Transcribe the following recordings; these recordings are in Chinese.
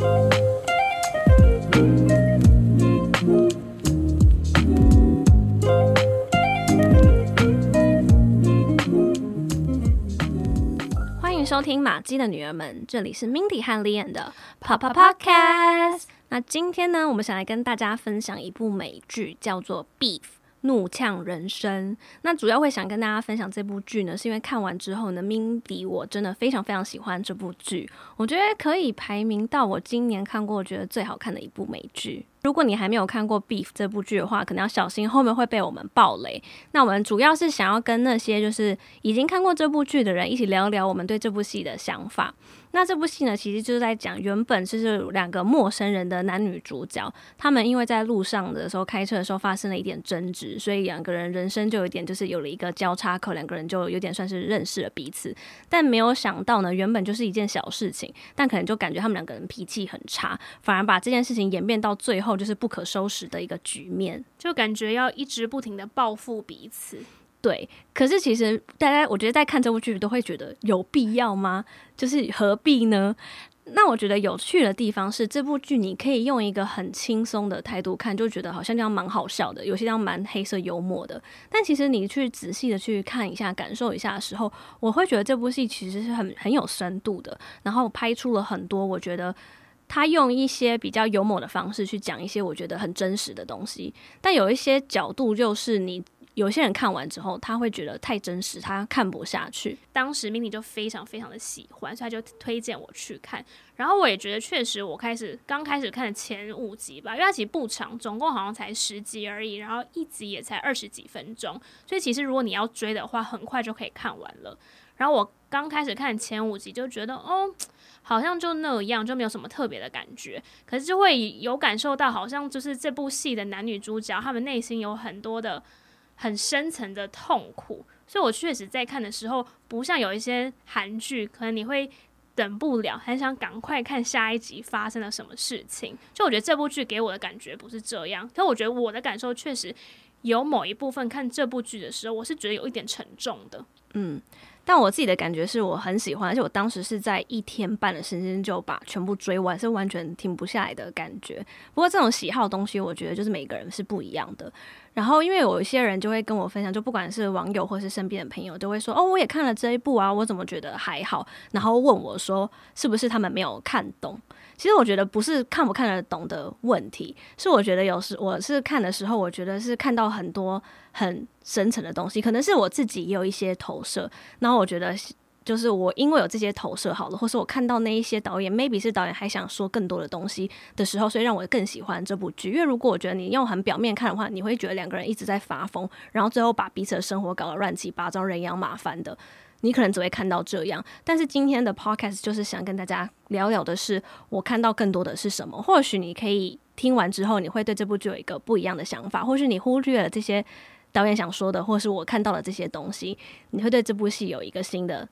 欢迎收听玛姬的女儿们，这里是 Mindy 和 Lianne 的 Papa Podcast。那今天呢，我们想来跟大家分享一部美剧，叫做《Beef》。怒呛人生，那主要会想跟大家分享这部剧呢，是因为看完之后呢，Mindy 我真的非常非常喜欢这部剧，我觉得可以排名到我今年看过觉得最好看的一部美剧。如果你还没有看过《Beef》这部剧的话，可能要小心后面会被我们爆雷。那我们主要是想要跟那些就是已经看过这部剧的人一起聊聊我们对这部戏的想法。那这部戏呢，其实就是在讲原本就是两个陌生人的男女主角，他们因为在路上的时候开车的时候发生了一点争执，所以两个人人生就有点就是有了一个交叉口，两个人就有点算是认识了彼此。但没有想到呢，原本就是一件小事情，但可能就感觉他们两个人脾气很差，反而把这件事情演变到最后就是不可收拾的一个局面，就感觉要一直不停的报复彼此。对，可是其实大家，我觉得在看这部剧都会觉得有必要吗？就是何必呢？那我觉得有趣的地方是，这部剧你可以用一个很轻松的态度看，就觉得好像这样蛮好笑的，有些地方蛮黑色幽默的。但其实你去仔细的去看一下、感受一下的时候，我会觉得这部戏其实是很很有深度的，然后拍出了很多我觉得他用一些比较幽默的方式去讲一些我觉得很真实的东西，但有一些角度就是你。有些人看完之后，他会觉得太真实，他看不下去。当时 Mindy 就非常非常的喜欢，所以他就推荐我去看。然后我也觉得，确实我开始刚开始看的前五集吧，因为它其实不长，总共好像才十集而已，然后一集也才二十几分钟，所以其实如果你要追的话，很快就可以看完了。然后我刚开始看前五集就觉得，哦，好像就那样，就没有什么特别的感觉。可是就会有感受到，好像就是这部戏的男女主角，他们内心有很多的。很深层的痛苦，所以我确实在看的时候，不像有一些韩剧，可能你会等不了，很想赶快看下一集发生了什么事情。就我觉得这部剧给我的感觉不是这样，可我觉得我的感受确实有某一部分看这部剧的时候，我是觉得有一点沉重的。嗯。但我自己的感觉是我很喜欢，而且我当时是在一天半的时间就把全部追完，是完全停不下来的感觉。不过这种喜好东西，我觉得就是每个人是不一样的。然后因为有一些人就会跟我分享，就不管是网友或是身边的朋友，都会说：“哦，我也看了这一部啊，我怎么觉得还好？”然后问我说：“是不是他们没有看懂？”其实我觉得不是看不看得懂的问题，是我觉得有时我是看的时候，我觉得是看到很多很深层的东西，可能是我自己也有一些投射，然后我觉得就是我因为有这些投射好了，或是我看到那一些导演，maybe 是导演还想说更多的东西的时候，所以让我更喜欢这部剧。因为如果我觉得你用很表面看的话，你会觉得两个人一直在发疯，然后最后把彼此的生活搞得乱七八糟、人仰马翻的。你可能只会看到这样，但是今天的 podcast 就是想跟大家聊聊的是，我看到更多的是什么。或许你可以听完之后，你会对这部剧有一个不一样的想法。或许你忽略了这些导演想说的，或是我看到了这些东西，你会对这部戏有一个新的。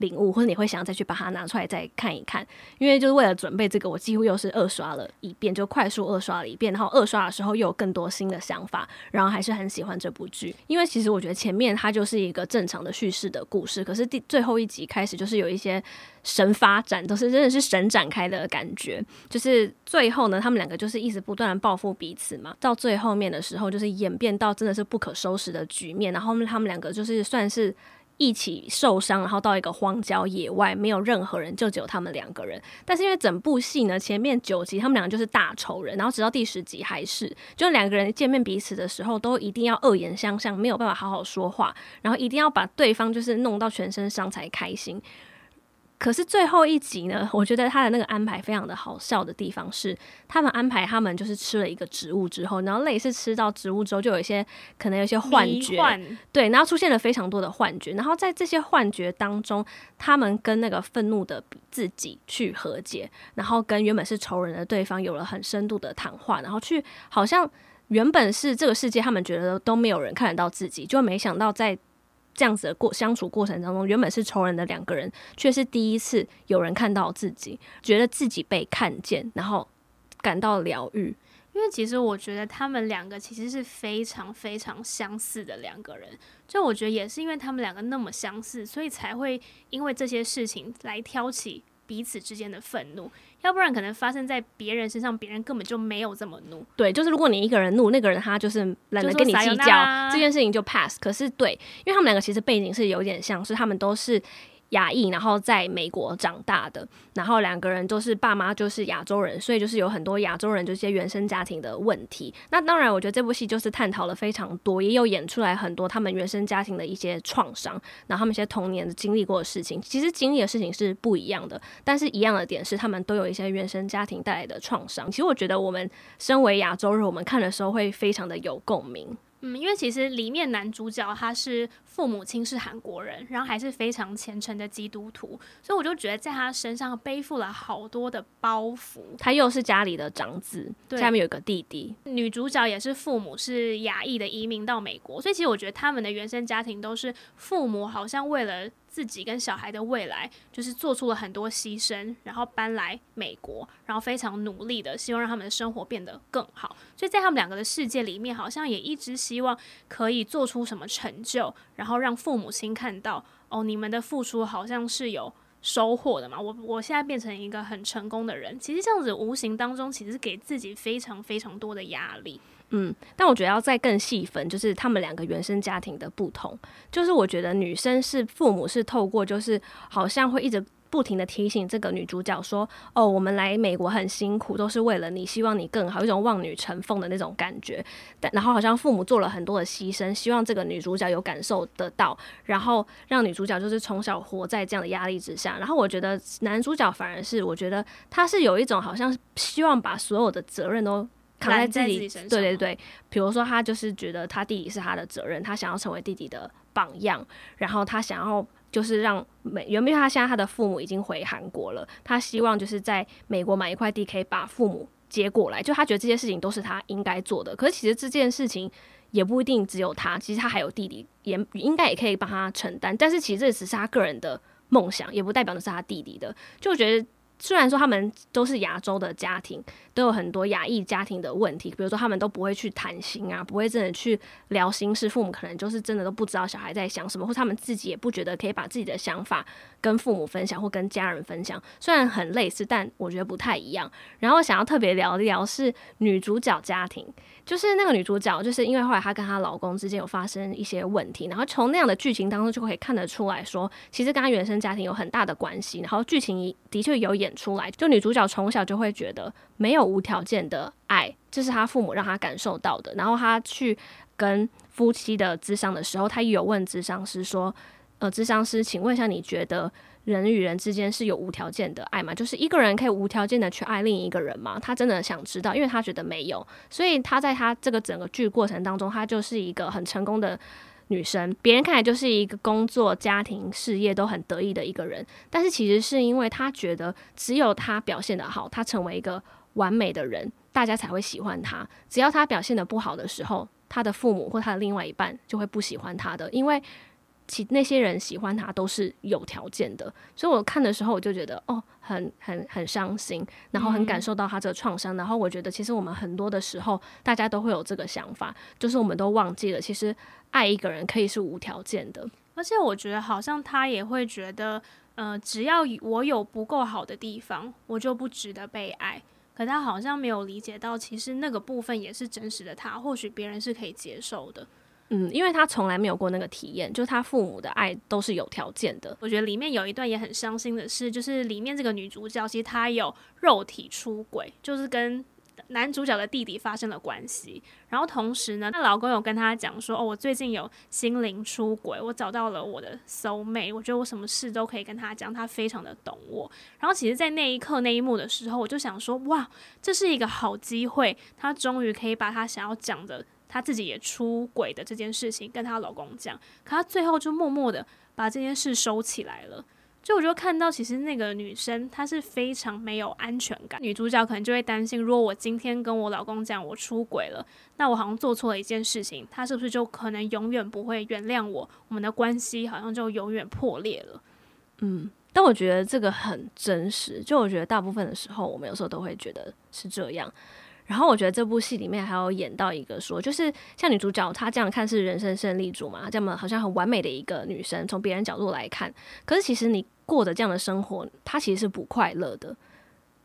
领悟，或者你会想再去把它拿出来再看一看，因为就是为了准备这个，我几乎又是二刷了一遍，就快速二刷了一遍，然后二刷的时候又有更多新的想法，然后还是很喜欢这部剧。因为其实我觉得前面它就是一个正常的叙事的故事，可是第最后一集开始就是有一些神发展，都是真的是神展开的感觉。就是最后呢，他们两个就是一直不断的报复彼此嘛，到最后面的时候就是演变到真的是不可收拾的局面，然后他们两个就是算是。一起受伤，然后到一个荒郊野外，没有任何人，就只有他们两个人。但是因为整部戏呢，前面九集他们两个就是大仇人，然后直到第十集还是，就两个人见面彼此的时候，都一定要恶言相向，没有办法好好说话，然后一定要把对方就是弄到全身伤才开心。可是最后一集呢，我觉得他的那个安排非常的好笑的地方是，他们安排他们就是吃了一个植物之后，然后类似吃到植物之后，就有一些可能有一些幻觉，对，然后出现了非常多的幻觉，然后在这些幻觉当中，他们跟那个愤怒的自己去和解，然后跟原本是仇人的对方有了很深度的谈话，然后去好像原本是这个世界，他们觉得都没有人看得到自己，就没想到在。这样子的过相处过程当中，原本是仇人的两个人，却是第一次有人看到自己，觉得自己被看见，然后感到疗愈。因为其实我觉得他们两个其实是非常非常相似的两个人，就我觉得也是因为他们两个那么相似，所以才会因为这些事情来挑起彼此之间的愤怒，要不然可能发生在别人身上，别人根本就没有这么怒。对，就是如果你一个人怒，那个人他就是懒得跟你计较，这件事情就 pass。可是对，因为他们两个其实背景是有点像是，他们都是。亚裔，然后在美国长大的，然后两个人都是爸妈就是亚洲人，所以就是有很多亚洲人这些原生家庭的问题。那当然，我觉得这部戏就是探讨了非常多，也有演出来很多他们原生家庭的一些创伤，然后他们一些童年的经历过的事情。其实经历的事情是不一样的，但是一样的点是他们都有一些原生家庭带来的创伤。其实我觉得我们身为亚洲人，我们看的时候会非常的有共鸣。嗯，因为其实里面男主角他是父母亲是韩国人，然后还是非常虔诚的基督徒，所以我就觉得在他身上背负了好多的包袱。他又是家里的长子，下面有个弟弟。女主角也是父母是亚裔的移民到美国，所以其实我觉得他们的原生家庭都是父母好像为了。自己跟小孩的未来，就是做出了很多牺牲，然后搬来美国，然后非常努力的希望让他们的生活变得更好。所以在他们两个的世界里面，好像也一直希望可以做出什么成就，然后让父母亲看到，哦，你们的付出好像是有收获的嘛。我我现在变成一个很成功的人，其实这样子无形当中其实给自己非常非常多的压力。嗯，但我觉得要再更细分，就是他们两个原生家庭的不同。就是我觉得女生是父母是透过，就是好像会一直不停的提醒这个女主角说：“哦，我们来美国很辛苦，都是为了你，希望你更好，一种望女成凤的那种感觉。”但然后好像父母做了很多的牺牲，希望这个女主角有感受得到，然后让女主角就是从小活在这样的压力之下。然后我觉得男主角反而是，我觉得他是有一种好像希望把所有的责任都。扛在自己，自己身上，对对对，比如说他就是觉得他弟弟是他的责任，他想要成为弟弟的榜样，然后他想要就是让美，原本他现在他的父母已经回韩国了，他希望就是在美国买一块地，可以把父母接过来，就他觉得这些事情都是他应该做的。可是其实这件事情也不一定只有他，其实他还有弟弟，也应该也可以帮他承担。但是其实这只是他个人的梦想，也不代表的是他弟弟的，就觉得。虽然说他们都是亚洲的家庭，都有很多亚裔家庭的问题，比如说他们都不会去谈心啊，不会真的去聊心事，父母可能就是真的都不知道小孩在想什么，或他们自己也不觉得可以把自己的想法跟父母分享或跟家人分享。虽然很类似，但我觉得不太一样。然后想要特别聊一聊是女主角家庭，就是那个女主角，就是因为后来她跟她老公之间有发生一些问题，然后从那样的剧情当中就可以看得出来说，其实跟她原生家庭有很大的关系。然后剧情的确有演。出来，就女主角从小就会觉得没有无条件的爱，这是她父母让她感受到的。然后她去跟夫妻的咨商的时候，她有问咨商师说：“呃，咨商师，请问一下，你觉得人与人之间是有无条件的爱吗？就是一个人可以无条件的去爱另一个人吗？”他真的想知道，因为他觉得没有。所以他在他这个整个剧过程当中，他就是一个很成功的。女生，别人看来就是一个工作、家庭、事业都很得意的一个人，但是其实是因为他觉得只有他表现得好，他成为一个完美的人，大家才会喜欢他。只要他表现得不好的时候，他的父母或他的另外一半就会不喜欢他的，因为。其那些人喜欢他都是有条件的，所以我看的时候我就觉得哦，很很很伤心，然后很感受到他这个创伤，嗯、然后我觉得其实我们很多的时候大家都会有这个想法，就是我们都忘记了，其实爱一个人可以是无条件的，而且我觉得好像他也会觉得，呃，只要我有不够好的地方，我就不值得被爱。可他好像没有理解到，其实那个部分也是真实的他，或许别人是可以接受的。嗯，因为他从来没有过那个体验，就是他父母的爱都是有条件的。我觉得里面有一段也很伤心的是，就是里面这个女主角其实她有肉体出轨，就是跟男主角的弟弟发生了关系。然后同时呢，她老公有跟她讲说：“哦，我最近有心灵出轨，我找到了我的 soul mate，我觉得我什么事都可以跟他讲，他非常的懂我。”然后其实，在那一刻那一幕的时候，我就想说：“哇，这是一个好机会，她终于可以把她想要讲的。”她自己也出轨的这件事情跟她老公讲，可她最后就默默的把这件事收起来了。就我就看到，其实那个女生她是非常没有安全感。女主角可能就会担心，如果我今天跟我老公讲我出轨了，那我好像做错了一件事情，他是不是就可能永远不会原谅我？我们的关系好像就永远破裂了。嗯，但我觉得这个很真实。就我觉得大部分的时候，我们有时候都会觉得是这样。然后我觉得这部戏里面还有演到一个说，就是像女主角她这样看是人生胜利组嘛，这么好像很完美的一个女生，从别人角度来看，可是其实你过着这样的生活，她其实是不快乐的。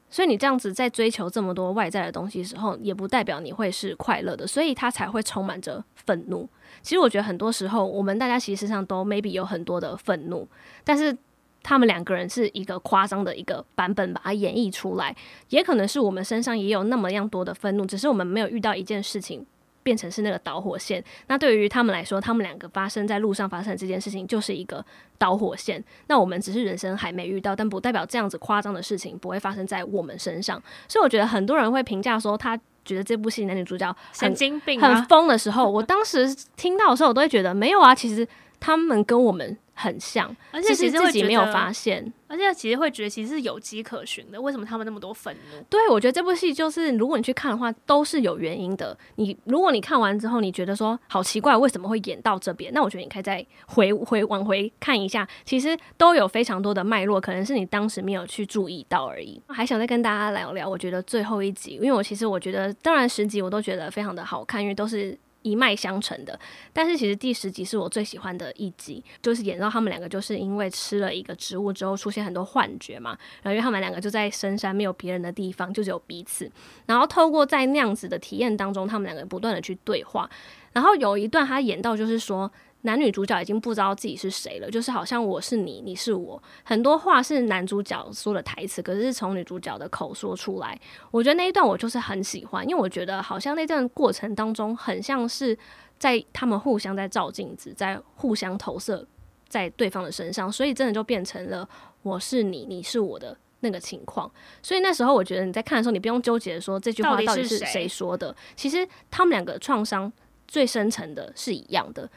所以你这样子在追求这么多外在的东西的时候，也不代表你会是快乐的，所以她才会充满着愤怒。其实我觉得很多时候，我们大家其实上都 maybe 有很多的愤怒，但是他们两个人是一个夸张的一个版本把它演绎出来，也可能是我们身上也有那么样多的愤怒，只是我们没有遇到一件事情。变成是那个导火线，那对于他们来说，他们两个发生在路上发生的这件事情就是一个导火线。那我们只是人生还没遇到，但不代表这样子夸张的事情不会发生在我们身上。所以我觉得很多人会评价说，他觉得这部戏男女主角神经病、很疯的时候，我当时听到的时候，我都会觉得没有啊，其实他们跟我们。很像，而且其实自己没有发现，而且其实会觉得其实是有迹可循的。为什么他们那么多愤怒？对，我觉得这部戏就是，如果你去看的话，都是有原因的。你如果你看完之后，你觉得说好奇怪，为什么会演到这边？那我觉得你可以再回回往回看一下，其实都有非常多的脉络，可能是你当时没有去注意到而已。还想再跟大家聊聊，我觉得最后一集，因为我其实我觉得，当然十集我都觉得非常的好看，因为都是。一脉相承的，但是其实第十集是我最喜欢的一集，就是演到他们两个就是因为吃了一个植物之后出现很多幻觉嘛，然后因为他们两个就在深山没有别人的地方，就只有彼此，然后透过在那样子的体验当中，他们两个不断的去对话，然后有一段他演到就是说。男女主角已经不知道自己是谁了，就是好像我是你，你是我，很多话是男主角说的台词，可是是从女主角的口说出来。我觉得那一段我就是很喜欢，因为我觉得好像那段过程当中，很像是在他们互相在照镜子，在互相投射在对方的身上，所以真的就变成了我是你，你是我的那个情况。所以那时候我觉得你在看的时候，你不用纠结说这句话到底是谁说的，其实他们两个创伤最深层的是一样的。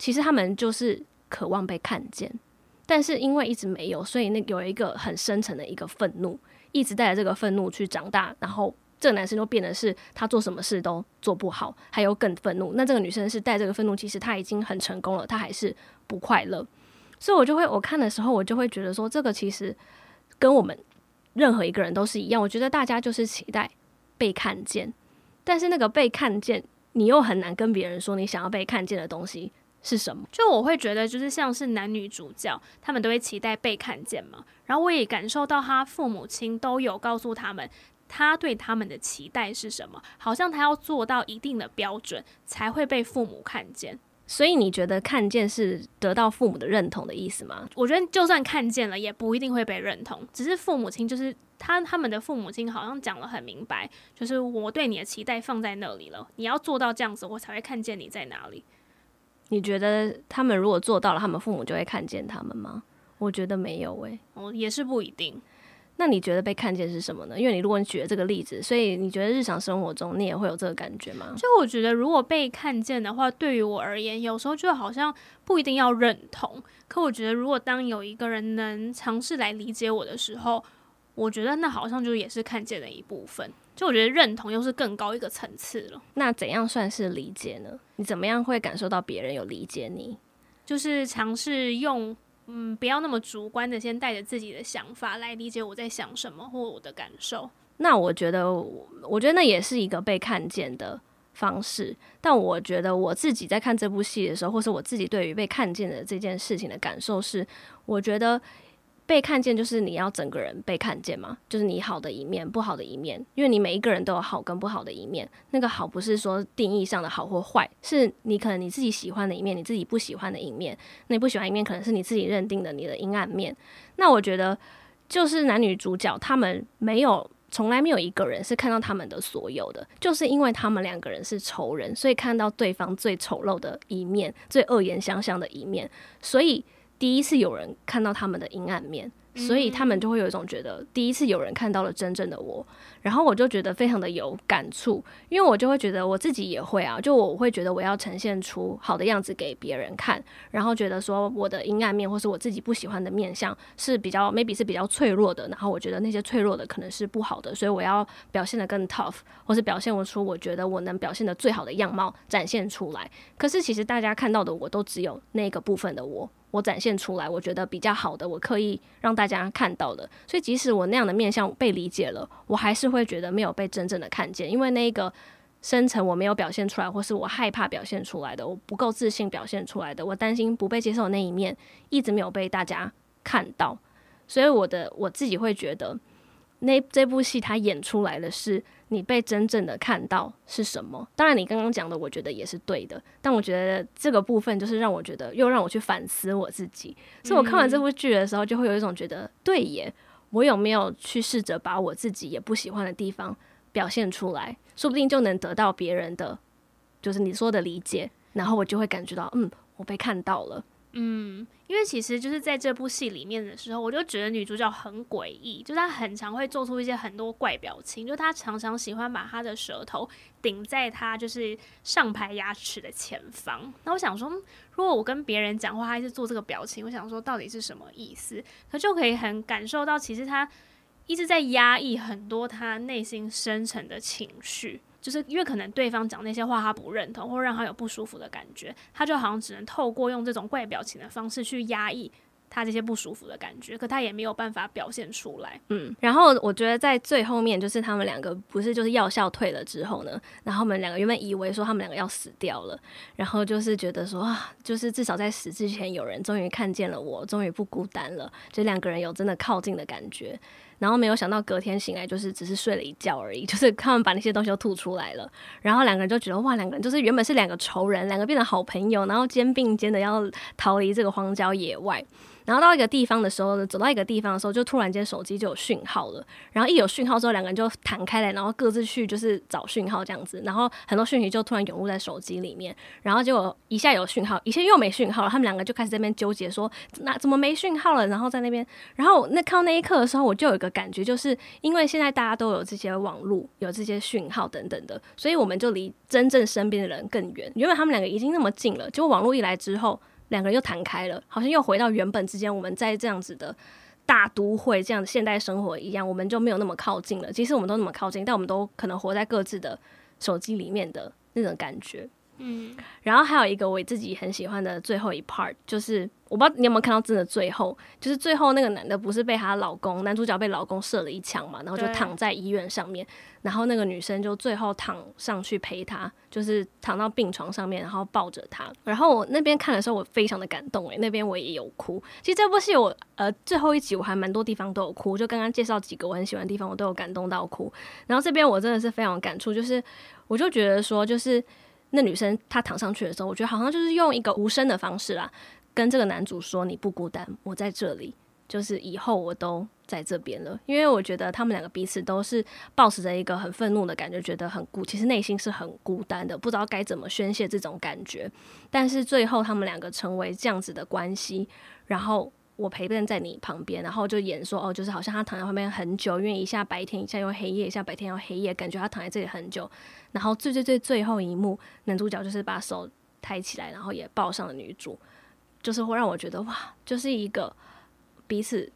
其实他们就是渴望被看见，但是因为一直没有，所以那有一个很深层的一个愤怒，一直带着这个愤怒去长大，然后这个男生就变得是他做什么事都做不好，还有更愤怒。那这个女生是带这个愤怒，其实她已经很成功了，她还是不快乐。所以我就会我看的时候，我就会觉得说，这个其实跟我们任何一个人都是一样。我觉得大家就是期待被看见，但是那个被看见，你又很难跟别人说你想要被看见的东西是什么？就我会觉得，就是像是男女主角，他们都会期待被看见嘛。然后我也感受到他父母亲都有告诉他们，他对他们的期待是什么，好像他要做到一定的标准才会被父母看见。所以你觉得看见是得到父母的认同的意思吗？我觉得就算看见了，也不一定会被认同。只是父母亲就是他他们的父母亲好像讲了很明白，就是我对你的期待放在那里了，你要做到这样子，我才会看见你在哪里。你觉得他们如果做到了，他们父母就会看见他们吗？我觉得没有诶、欸，哦，也是不一定。那你觉得被看见是什么呢？因为你如果你举了这个例子，所以你觉得日常生活中你也会有这个感觉吗？就我觉得，如果被看见的话，对于我而言，有时候就好像不一定要认同。可我觉得，如果当有一个人能尝试来理解我的时候，我觉得那好像就也是看见的一部分。就我觉得认同又是更高一个层次了。那怎样算是理解呢？你怎么样会感受到别人有理解你？就是尝试用嗯，不要那么主观的，先带着自己的想法来理解我在想什么或我的感受。那我觉得，我觉得那也是一个被看见的方式。但我觉得我自己在看这部戏的时候，或是我自己对于被看见的这件事情的感受是，我觉得。被看见就是你要整个人被看见嘛，就是你好的一面、不好的一面，因为你每一个人都有好跟不好的一面。那个好不是说定义上的好或坏，是你可能你自己喜欢的一面，你自己不喜欢的一面。那你不喜欢一面，可能是你自己认定的你的阴暗面。那我觉得，就是男女主角他们没有，从来没有一个人是看到他们的所有的，就是因为他们两个人是仇人，所以看到对方最丑陋的一面、最恶言相向的一面，所以。第一次有人看到他们的阴暗面，所以他们就会有一种觉得第一次有人看到了真正的我，然后我就觉得非常的有感触，因为我就会觉得我自己也会啊，就我会觉得我要呈现出好的样子给别人看，然后觉得说我的阴暗面或是我自己不喜欢的面相是比较 maybe 是比较脆弱的，然后我觉得那些脆弱的可能是不好的，所以我要表现的更 tough，或是表现我出我觉得我能表现的最好的样貌展现出来。可是其实大家看到的我都只有那个部分的我。我展现出来，我觉得比较好的，我刻意让大家看到的。所以即使我那样的面相被理解了，我还是会觉得没有被真正的看见，因为那个深层我没有表现出来，或是我害怕表现出来的，我不够自信表现出来的，我担心不被接受那一面，一直没有被大家看到。所以我的我自己会觉得，那这部戏他演出来的是你被真正的看到是什么。当然，你刚刚讲的，我觉得也是对的。但我觉得这个部分就是让我觉得又让我去反思我自己。所以我看完这部剧的时候，就会有一种觉得，对耶，我有没有去试着把我自己也不喜欢的地方表现出来，说不定就能得到别人的，就是你说的理解，然后我就会感觉到，嗯，我被看到了。嗯，因为其实就是在这部戏里面的时候，我就觉得女主角很诡异，就她很常会做出一些很多怪表情，就她常常喜欢把她的舌头顶在她就是上排牙齿的前方。那我想说，如果我跟别人讲话，她一直做这个表情，我想说到底是什么意思？她就可以很感受到，其实她一直在压抑很多她内心深层的情绪。就是因为可能对方讲那些话他不认同，或让他有不舒服的感觉，他就好像只能透过用这种怪表情的方式去压抑他这些不舒服的感觉，可他也没有办法表现出来。嗯，然后我觉得在最后面，就是他们两个不是就是药效退了之后呢，然后我们两个原本以为说他们两个要死掉了，然后就是觉得说啊，就是至少在死之前有人终于看见了我，终于不孤单了，就两个人有真的靠近的感觉。然后没有想到隔天醒来就是只是睡了一觉而已，就是他们把那些东西都吐出来了，然后两个人就觉得哇，两个人就是原本是两个仇人，两个变成好朋友，然后肩并肩的要逃离这个荒郊野外。然后到一个地方的时候呢，走到一个地方的时候，就突然间手机就有讯号了。然后一有讯号之后，两个人就弹开来，然后各自去就是找讯号这样子。然后很多讯息就突然涌入在手机里面。然后结果一下有讯号，一下又没讯号了。他们两个就开始在那边纠结说，那怎么没讯号了？然后在那边，然后那看到那一刻的时候，我就有一个感觉，就是因为现在大家都有这些网络，有这些讯号等等的，所以我们就离真正身边的人更远。原本他们两个已经那么近了，结果网络一来之后。两个人又弹开了，好像又回到原本之间，我们在这样子的大都会这样的现代生活一样，我们就没有那么靠近了。其实我们都那么靠近，但我们都可能活在各自的手机里面的那种感觉。嗯，然后还有一个我自己很喜欢的最后一 part，就是我不知道你有没有看到真的最后，就是最后那个男的不是被她老公男主角被老公射了一枪嘛，然后就躺在医院上面，然后那个女生就最后躺上去陪他，就是躺到病床上面，然后抱着他。然后我那边看的时候，我非常的感动诶，那边我也有哭。其实这部戏我呃最后一集我还蛮多地方都有哭，就刚刚介绍几个我很喜欢的地方，我都有感动到哭。然后这边我真的是非常有感触，就是我就觉得说就是。那女生她躺上去的时候，我觉得好像就是用一个无声的方式啦，跟这个男主说：“你不孤单，我在这里，就是以后我都在这边了。”因为我觉得他们两个彼此都是抱持着一个很愤怒的感觉，觉得很孤，其实内心是很孤单的，不知道该怎么宣泄这种感觉。但是最后他们两个成为这样子的关系，然后。我陪伴在你旁边，然后就演说哦，就是好像他躺在旁边很久，因为一下白天，一下又黑夜，一下白天又黑夜，感觉他躺在这里很久。然后最最最最后一幕，男主角就是把手抬起来，然后也抱上了女主，就是会让我觉得哇，就是一个彼此，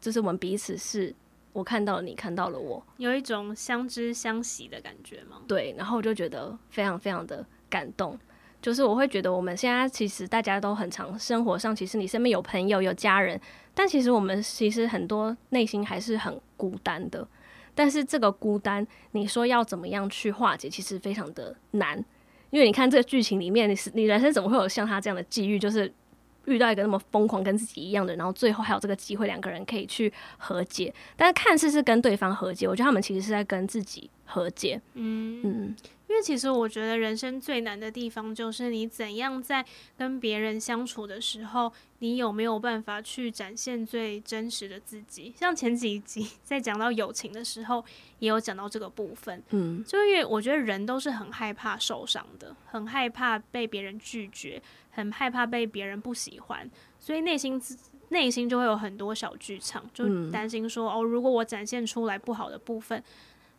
就是我们彼此是我看到了你，看到了我，有一种相知相惜的感觉吗？对，然后我就觉得非常非常的感动。就是我会觉得我们现在其实大家都很常生活上，其实你身边有朋友有家人，但其实我们其实很多内心还是很孤单的。但是这个孤单，你说要怎么样去化解，其实非常的难。因为你看这个剧情里面，你是你人生怎么会有像他这样的际遇，就是遇到一个那么疯狂跟自己一样的，然后最后还有这个机会，两个人可以去和解。但是看似是跟对方和解，我觉得他们其实是在跟自己和解。嗯嗯。因为其实我觉得人生最难的地方，就是你怎样在跟别人相处的时候，你有没有办法去展现最真实的自己？像前几集 在讲到友情的时候，也有讲到这个部分。嗯，就因为我觉得人都是很害怕受伤的，很害怕被别人拒绝，很害怕被别人不喜欢，所以内心自内心就会有很多小剧场，就担心说哦，如果我展现出来不好的部分。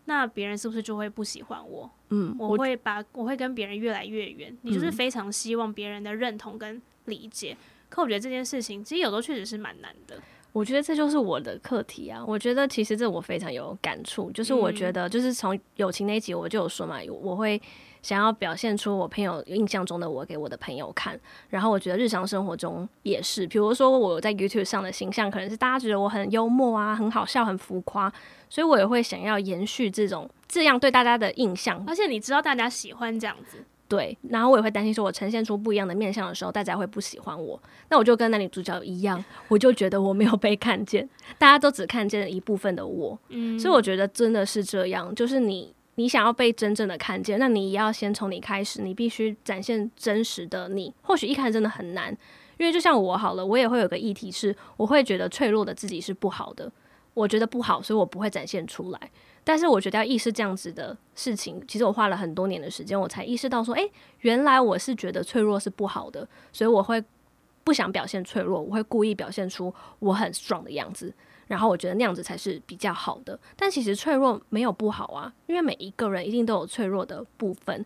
那别人是不是就会不喜欢我？嗯，我会把我会跟别人越来越远。你就是非常希望别人的认同跟理解，嗯，可我觉得这件事情其实有时候确实是蛮难的。我觉得这就是我的课题啊。我觉得其实这我非常有感触，就是我觉得就是从友情那一集我就有说嘛，我会。想要表现出我朋友印象中的我给我的朋友看，然后我觉得日常生活中也是，比如说我在 YouTube 上的形象可能是大家觉得我很幽默啊，很好笑，很浮夸，所以我也会想要延续这种这样对大家的印象。而且你知道大家喜欢这样子，对，然后我也会担心说，我呈现出不一样的面相的时候，大家会不喜欢我。那我就跟男女主角一样，我就觉得我没有被看见，大家都只看见了一部分的我。嗯，所以我觉得真的是这样，就是你你想要被真正的看见，那你也要先从你开始，你必须展现真实的你。或许一开始真的很难，因为就像我好了，我也会有个议题是，我会觉得脆弱的自己是不好的，我觉得不好，所以我不会展现出来。但是我觉得要意识这样子的事情，其实我花了很多年的时间，我才意识到说，诶，原来我是觉得脆弱是不好的，所以我会不想表现脆弱，我会故意表现出我很 strong 的样子，然后我觉得那样子才是比较好的。但其实脆弱没有不好啊，因为每一个人一定都有脆弱的部分，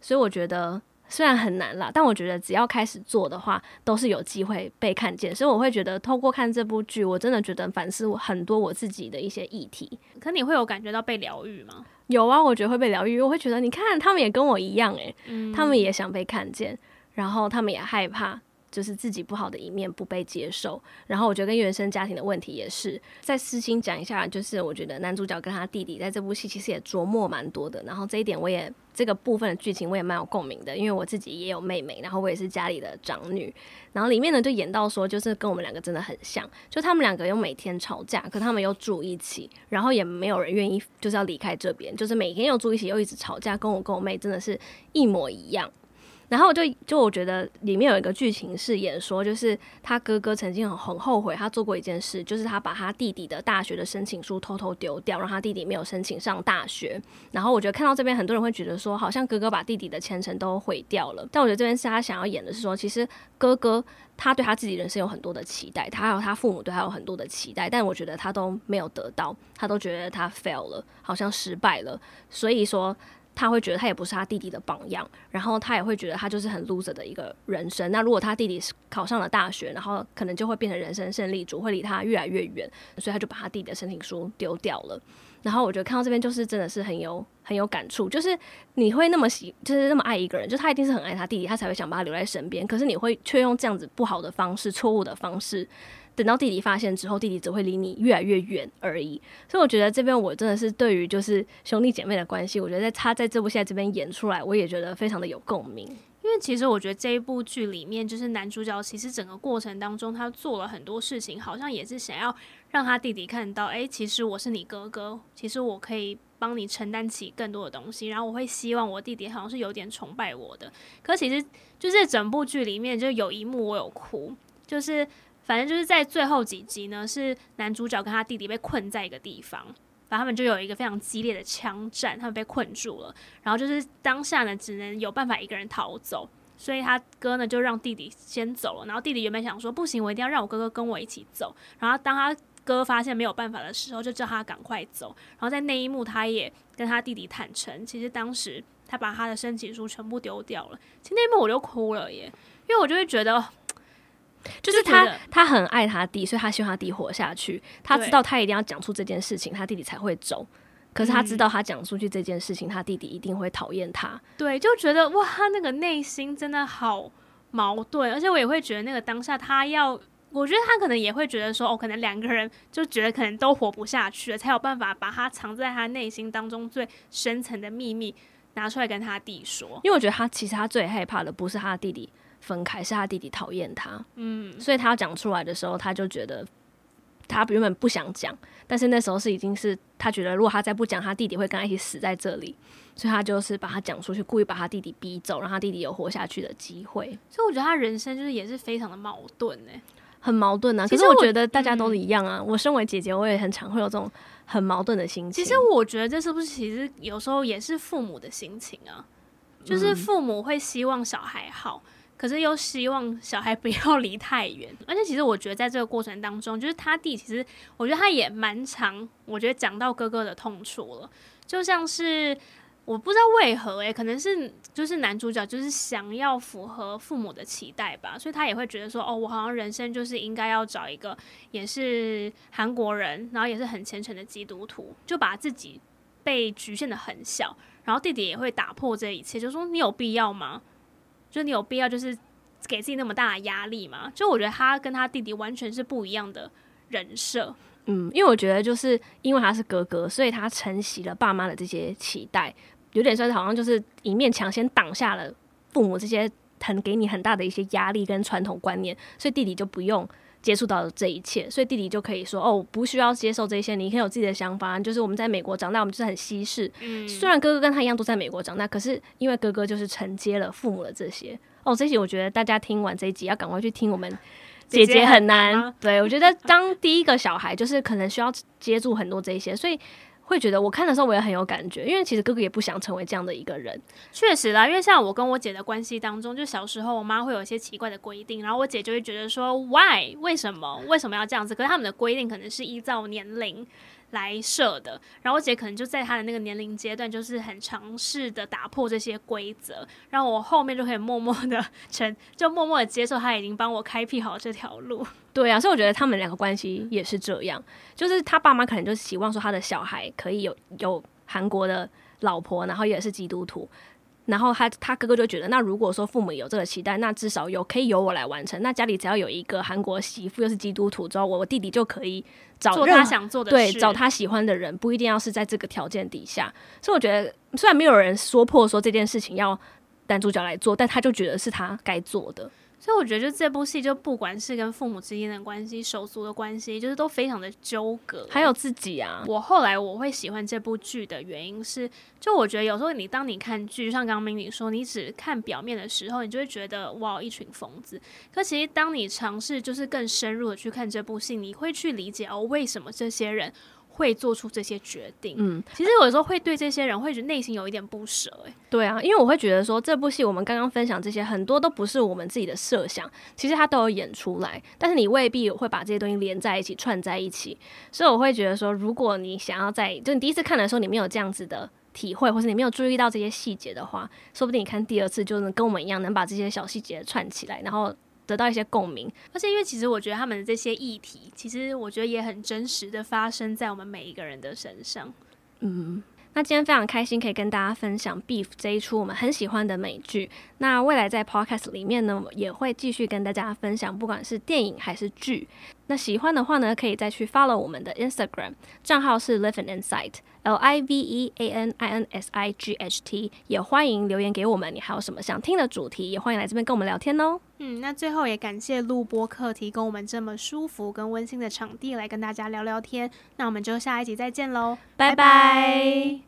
所以我觉得。虽然很难啦，但我觉得只要开始做的话，都是有机会被看见。所以我会觉得，透过看这部剧，我真的觉得反思很多我自己的一些议题。可你会有感觉到被疗愈吗？有啊，我觉得会被疗愈。我会觉得，你看，他们也跟我一样，诶，嗯，他们也想被看见，然后他们也害怕。就是自己不好的一面不被接受，然后我觉得跟原生家庭的问题也是。再私心讲一下，就是我觉得男主角跟他弟弟在这部戏其实也琢磨蛮多的，然后这一点我也这个部分的剧情我也蛮有共鸣的，因为我自己也有妹妹，然后我也是家里的长女，然后里面呢就演到说，就是跟我们两个真的很像，就他们两个又每天吵架，可他们又住一起，然后也没有人愿意就是要离开这边，就是每天又住一起又一直吵架，跟我跟我妹真的是一模一样。然后就就我觉得里面有一个剧情是演说，就是他哥哥曾经很很后悔，他做过一件事，就是他把他弟弟的大学的申请书偷偷丢掉，让他弟弟没有申请上大学。然后我觉得看到这边，很多人会觉得说，好像哥哥把弟弟的前程都毁掉了。但我觉得这边是他想要演的是说，其实哥哥他对他自己人生有很多的期待，他还有他父母对他有很多的期待，但我觉得他都没有得到，他都觉得他 fail 了，好像失败了。所以说。他会觉得他也不是他弟弟的榜样，然后他也会觉得他就是很 loser 的一个人生。那如果他弟弟考上了大学，然后可能就会变成人生胜利组，会离他越来越远，所以他就把他弟弟的申请书丢掉了。然后我觉得看到这边就是真的是很有很有感触，就是你会那么喜，就是那么爱一个人，就他一定是很爱他弟弟，他才会想把他留在身边。可是你会却用这样子不好的方式、错误的方式。等到弟弟发现之后，弟弟只会离你越来越远而已。所以我觉得这边我真的是对于就是兄弟姐妹的关系，我觉得在他在这部戏在这边演出来，我也觉得非常的有共鸣。因为其实我觉得这一部剧里面，就是男主角其实整个过程当中，他做了很多事情，好像也是想要让他弟弟看到，哎，其实我是你哥哥，其实我可以帮你承担起更多的东西。然后我会希望我弟弟好像是有点崇拜我的。可其实就是整部剧里面就有一幕我有哭，就是。反正就是在最后几集呢，是男主角跟他弟弟被困在一个地方，然后他们就有一个非常激烈的枪战，他们被困住了。然后就是当下呢，只能有办法一个人逃走，所以他哥呢就让弟弟先走了。然后弟弟原本想说不行，我一定要让我哥哥跟我一起走。然后当他哥发现没有办法的时候，就叫他赶快走。然后在那一幕，他也跟他弟弟坦诚，其实当时他把他的申请书全部丢掉了。其实那一幕我就哭了耶，因为我就会觉得。就是他，他很爱他弟，所以他希望他弟活下去。他知道他一定要讲出这件事情，他弟弟才会走。可是他知道他讲出去这件事情，他弟弟一定会讨厌他。对，就觉得哇，他那个内心真的好矛盾。而且我也会觉得，那个当下他要，我觉得他可能也会觉得说，哦，可能两个人就觉得可能都活不下去了，才有办法把他藏在他内心当中最深层的秘密拿出来跟他弟说。因为我觉得他其实他最害怕的不是他弟弟。分开是他弟弟讨厌他，嗯，所以他要讲出来的时候，他就觉得他原本不想讲，但是那时候是已经是他觉得如果他再不讲，他弟弟会跟他一起死在这里，所以他就是把他讲出去，故意把他弟弟逼走，让他弟弟有活下去的机会。所以我觉得他人生就是也是非常的矛盾呢，很矛盾啊。可是我觉得大家都一样啊，我身为姐姐，我也很常会有这种很矛盾的心情。其实我觉得这是不是其实有时候也是父母的心情啊？就是父母会希望小孩好。可是又希望小孩不要离太远，而且其实我觉得在这个过程当中，就是他弟其实我觉得他也蛮常，我觉得讲到哥哥的痛处了，就像是我不知道为何诶、可能是就是男主角就是想要符合父母的期待吧，所以他也会觉得说，哦，我好像人生就是应该要找一个也是韩国人，然后也是很虔诚的基督徒，就把自己被局限得很小，然后弟弟也会打破这一切，就说你有必要吗？就你有必要就是给自己那么大的压力吗？就我觉得他跟他弟弟完全是不一样的人设。嗯，因为我觉得就是因为他是哥哥，所以他承袭了爸妈的这些期待，有点算是好像就是一面墙先挡下了父母这些很给你很大的一些压力跟传统观念，所以弟弟就不用接触到这一切，所以弟弟就可以说哦，不需要接受这些，你可以有自己的想法。就是我们在美国长大，我们就是很西式。嗯，虽然哥哥跟他一样都在美国长大，可是因为哥哥就是承接了父母的这些。哦，这一集我觉得大家听完这一集要赶快去听我们姐姐很难。姐姐很难 对，我觉得当第一个小孩就是可能需要接触很多这些，所以。会觉得我看的时候我也很有感觉，因为其实哥哥也不想成为这样的一个人。确实啦，因为像我跟我姐的关系当中，就小时候我妈会有一些奇怪的规定，然后我姐就会觉得说，Why？为什么？为什么要这样子？可是他们的规定可能是依照年龄。来设的，然后我姐可能就在她的那个年龄阶段，就是很尝试的打破这些规则，然后我后面就可以默默的成，就默默的接受她已经帮我开辟好这条路。对啊，所以我觉得他们两个关系也是这样，就是他爸妈可能就希望说他的小孩可以有有韩国的老婆，然后也是基督徒。然后他他哥哥就觉得，那如果说父母有这个期待，那至少有可以由我来完成。那家里只要有一个韩国媳妇又是基督徒，之后我我弟弟就可以找做他想做的事，对，找他喜欢的人，不一定要是在这个条件底下。所以我觉得，虽然没有人说破说这件事情要男主角来做，但他就觉得是他该做的。所以我觉得，就这部戏，就不管是跟父母之间的关系、手足的关系，就是都非常的纠葛。还有自己啊，我后来我会喜欢这部剧的原因是，就我觉得有时候你当你看剧，就像刚刚 Mindy 说，你只看表面的时候，你就会觉得哇，一群疯子。可其实当你尝试就是更深入的去看这部戏，你会去理解哦，为什么这些人。会做出这些决定，嗯，其实有的时候会对这些人会觉得内心有一点不舍，哎，对啊，因为我会觉得说这部戏我们刚刚分享这些很多都不是我们自己的设想，其实他都有演出来，但是你未必会把这些东西连在一起串在一起，所以我会觉得说，如果你想要在就你第一次看的时候你没有这样子的体会，或是你没有注意到这些细节的话，说不定你看第二次就能跟我们一样能把这些小细节串起来，然后。得到一些共鸣，而且因为其实我觉得他们的这些议题，其实我觉得也很真实的发生在我们每一个人的身上。嗯，那今天非常开心可以跟大家分享《Beef》这一出我们很喜欢的美剧。那未来在 Podcast 里面呢，也会继续跟大家分享，不管是电影还是剧。那喜欢的话呢，可以再去 follow 我们的 Instagram 账号是 Live an Insight L I V E A N I N S I G H T，也欢迎留言给我们，你还有什么想听的主题，也欢迎来这边跟我们聊天哦。嗯，那最后也感谢录播客提供我们这么舒服跟温馨的场地来跟大家聊聊天。那我们就下一集再见喽，拜拜。